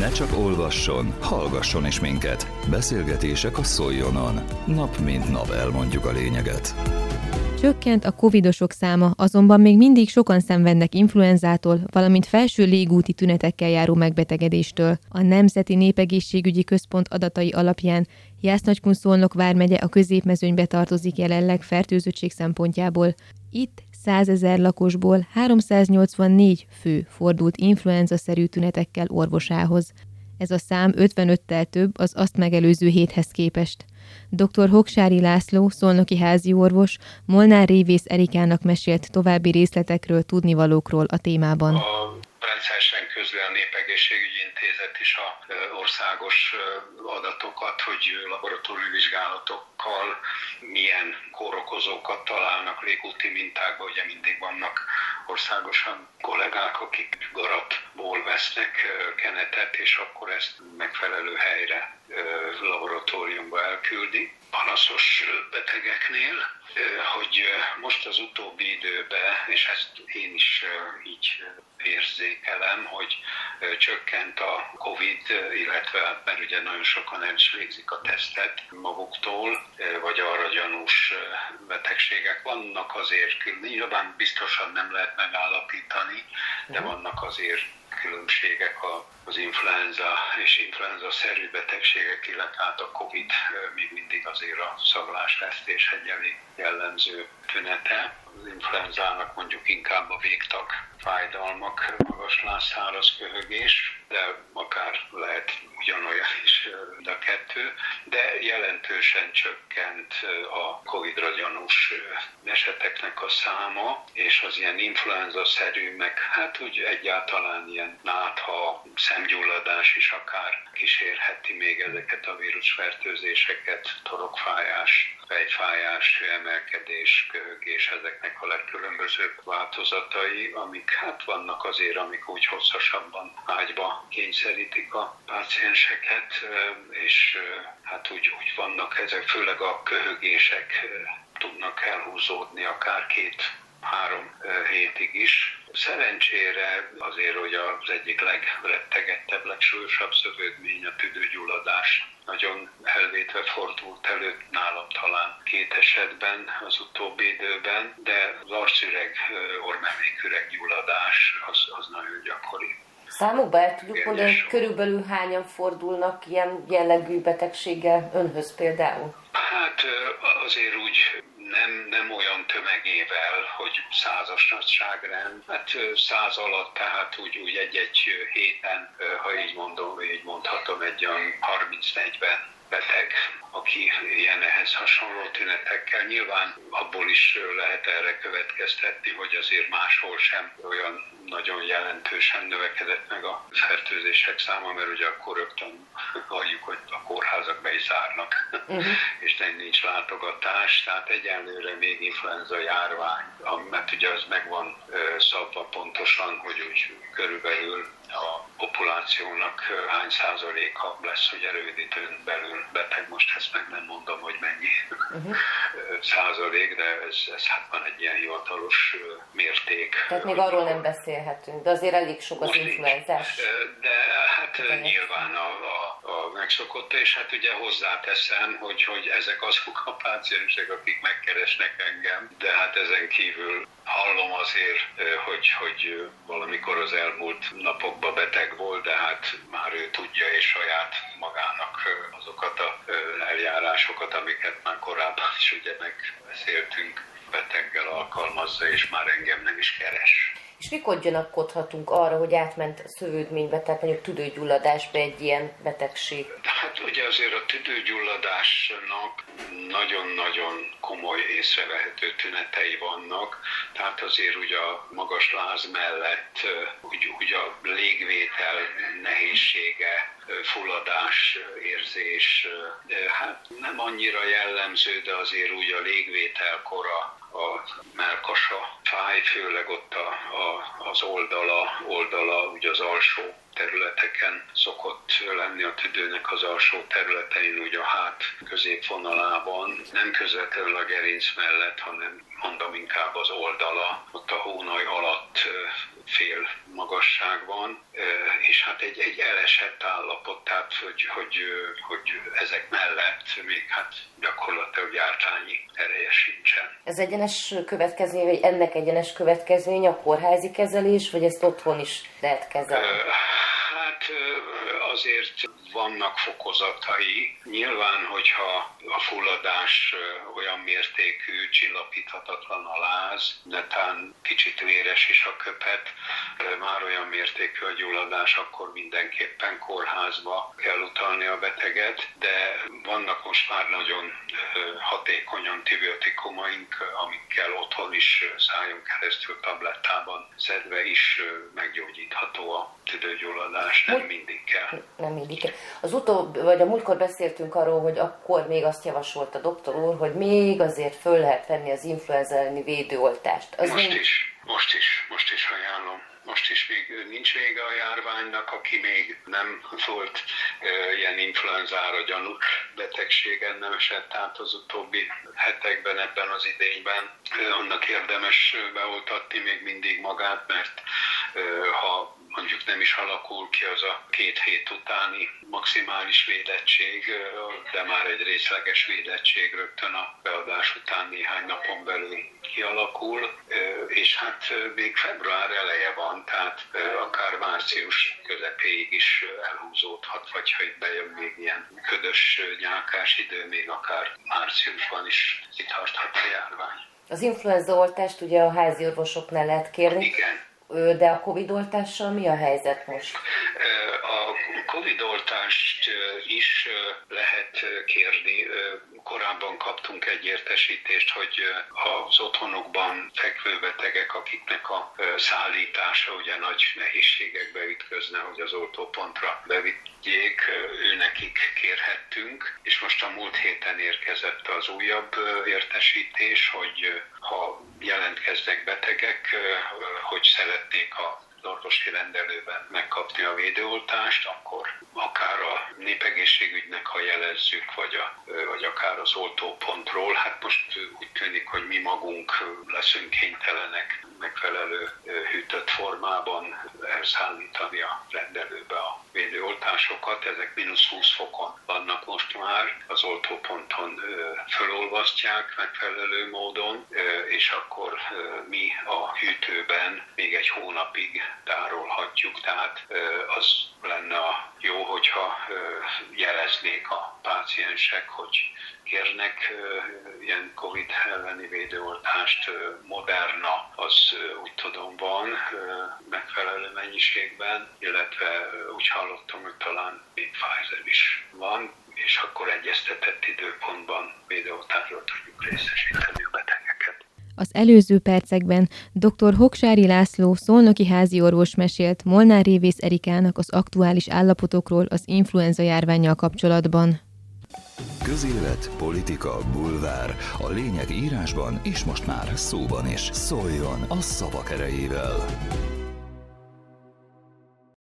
Ne csak olvasson, hallgasson is minket. Beszélgetések a Szoljonon. Nap mint nap elmondjuk a lényeget. Csökkent a covidosok száma, azonban még mindig sokan szenvednek influenzától, valamint felső légúti tünetekkel járó megbetegedéstől. A Nemzeti Népegészségügyi Központ adatai alapján Jász-Nagykun-Szolnok vármegye a középmezőnybe tartozik jelenleg fertőzöttség szempontjából. Itt 100 ezer lakosból 384 fő fordult influenza-szerű tünetekkel orvosához. Ez a szám 55-tel több az azt megelőző héthez képest. Dr. Hoksári László, szolnoki házi orvos, Molnár Révész Erikának mesélt további részletekről, tudnivalókról a témában. A rendszeresen közli a Népegészségügyi Intézet is a országos adatokat, hogy laboratóriumi vizsgálatokkal milyen kórokozókat találnak légúti mintákban. Ugye mindig vannak országosan kollégák, akik garatból vesznek kenetet, és akkor ezt megfelelő helyre laboratóriumba elküldi. Panaszos betegeknél, hogy most az utóbbi időben, és ezt én is így érzékelem, hogy csökkent a Covid, illetve mert ugye nagyon sokan el is végzik a tesztet maguktól, vagy arra gyanús betegségek. Vannak azért, nyilván biztosan nem lehet megállapítani, de vannak azért különbségek az influenza és influenza-szerű betegségek, illetve hát a COVID még mindig azért a szaglásvesztés egy jellemző tünete. Az influenzának mondjuk inkább a végtag fájdalmak, magas száraz köhögés, de akár lehet ugyanolyan is a kettő, de jelentősen csökkent a Covid-ra gyanús eseteknek a száma, és az ilyen influenza-szerű, meg hát úgy egyáltalán ilyen nátha, szemgyulladás is akár kísérheti még ezeket a vírusfertőzéseket, torokfájás, fejfájás, hőemelkedés, köhögés, ezeknek a legkülönbözőbb változatai, amik hát vannak azért, amik úgy hosszasabban ágyba kényszerítik a pácienseket, és hát úgy, úgy vannak ezek, főleg a köhögések tudnak elhúzódni akár két három hétig is. Szerencsére azért, hogy az egyik legrettegettebb, legsúlyosabb szövődmény a tüdőgyulladás nagyon elvétve fordult elő nálam talán két esetben az utóbbi időben, de az arcüreg, ormeméküreg gyulladás az, az nagyon gyakori. Számukba el tudjuk mondani, hogy körülbelül hányan fordulnak ilyen jellegű betegséggel önhöz például? Hát azért úgy nem, nem olyan tömegével, hogy százas nagyságrend, hát száz alatt, tehát úgy, úgy egy-egy héten, ha így mondom, így mondhatom, egy olyan 30-40 beteg, aki ilyen ehhez hasonló tünetekkel. Nyilván abból is lehet erre következtetni, hogy azért máshol sem olyan nagyon jelentősen növekedett meg a fertőzések száma, mert ugye akkor rögtön halljuk, hogy a kórházak be is zárnak, uh-huh. és nem nincs látogatás, tehát egyenlőre még influenza járvány, mert ugye az meg van szabva pontosan, hogy úgy körülbelül a populációnak hány százaléka lesz ugye rövid időn belül beteg, most ezt meg nem mondom, hogy mennyi uh-huh. százalék, de ez, ez hát van egy ilyen hivatalos mérték. Tehát még arról nem beszélhetünk, de azért elég sok az influenzás. De hát Igen. nyilván a, a, a megszokott, és hát ugye hozzáteszem, hogy, hogy ezek azok a páciensek, akik megkeresnek engem, de hát ezen kívül hallom azért, hogy, hogy valamikor az elmúlt napokban beteg volt, de hát már ő tudja és saját magának azokat a eljárásokat, amiket már korábban is ugye megbeszéltünk, beteggel alkalmazza, és már engem nem is keres. És mikor gyanakodhatunk arra, hogy átment a szövődménybe, tehát mondjuk tüdőgyulladásba egy ilyen betegség? Hát ugye azért a tüdőgyulladásnak nagyon-nagyon komoly észrevehető tünetei vannak, tehát azért ugye a magas láz mellett úgy, úgy a légvétel nehézsége, fulladás érzés, hát nem annyira jellemző, de azért úgy a légvételkora a melkasa fáj, főleg ott a, a, az oldala, oldala, ugye az alsó területeken szokott lenni a tüdőnek az alsó területein, úgy a hát középvonalában, nem közvetlenül a gerinc mellett, hanem mondom inkább az oldala, ott a hónaj alatt fél magasságban, és hát egy, egy elesett állapot, tehát hogy, hogy, hogy ezek mellett még hát gyakorlatilag jártányi ereje sincsen. Ez egyenes következmény, vagy ennek egyenes következmény a kórházi kezelés, vagy ezt otthon is lehet kezelni? Hát azért vannak fokozatai. Nyilván, hogyha a fulladás olyan mértékű, csillapíthatatlan a láz, netán kicsit véres is a köpet, már olyan mértékű a gyulladás, akkor mindenképpen kórházba kell utalni a beteget, de vannak most már nagyon hatékony antibiotikumaink, amikkel otthon is szájon keresztül tablettában szedve is meggyógyítható a tüdőgyulladás, nem mindig kell. Nem kell. Az utóbb, vagy a múltkor beszéltünk arról, hogy akkor még azt javasolt a doktor úr, hogy még azért föl lehet venni az influenza elleni védőoltást. Az most még... is, most is, most is ajánlom most is még nincs vége a járványnak, aki még nem volt e, ilyen influenzára gyanús betegségen nem esett át az utóbbi hetekben, ebben az idényben, e, annak érdemes beoltatni még mindig magát, mert e, ha mondjuk nem is alakul ki az a két hét utáni maximális védettség, de már egy részleges védettség rögtön a beadás után néhány napon belül kialakul, és hát még február eleje van, tehát akár március közepéig is elhúzódhat, vagy ha itt bejön még ilyen ködös nyálkás idő, még akár márciusban is itt tarthat a járvány. Az influenza oltást ugye a házi orvosoknál lehet kérni. Igen. De a Covid oltással mi a helyzet most? A Covid oltást is lehet kérni. Korábban kaptunk egy értesítést, hogy az otthonukban fekvő betegek, akiknek a szállítása ugye nagy nehézségekbe ütközne, hogy az oltópontra bevigyék, ő nekik kérhettünk, és most a múlt héten érkezett az újabb értesítés, hogy ha jelentkeznek betegek, hogy szeretnék a orvosi rendelőben megkapni a védőoltást, akkor akár a népegészségügynek, ha jelezzük, vagy, a, vagy akár az oltópontról, hát most úgy tűnik, hogy mi magunk leszünk kénytelenek megfelelő hűtött formában elszállítani a rendelőbe a védőoltásokat. Ezek mínusz 20 fokon vannak most már, az oltóponton fölolvasztják megfelelő módon, és akkor mi a hűtőben még egy hónapig tárolhatjuk, tehát az lenne a jó, hogyha jeleznék a páciensek, hogy kérnek ilyen COVID elleni védőoltást. Moderna az úgy tudom van megfelelő mennyiségben, illetve úgy hallottam, hogy talán még Pfizer is van, és akkor egyeztetett időpontban védőoltásról tudjuk részesíteni a betegeket. Az előző percekben dr. Hoksári László szolnoki házi orvos mesélt Molnár Révész Erikának az aktuális állapotokról az influenza járványjal kapcsolatban. Közélet, politika, bulvár. A lényeg írásban és most már szóban is. Szóljon a szavak erejével!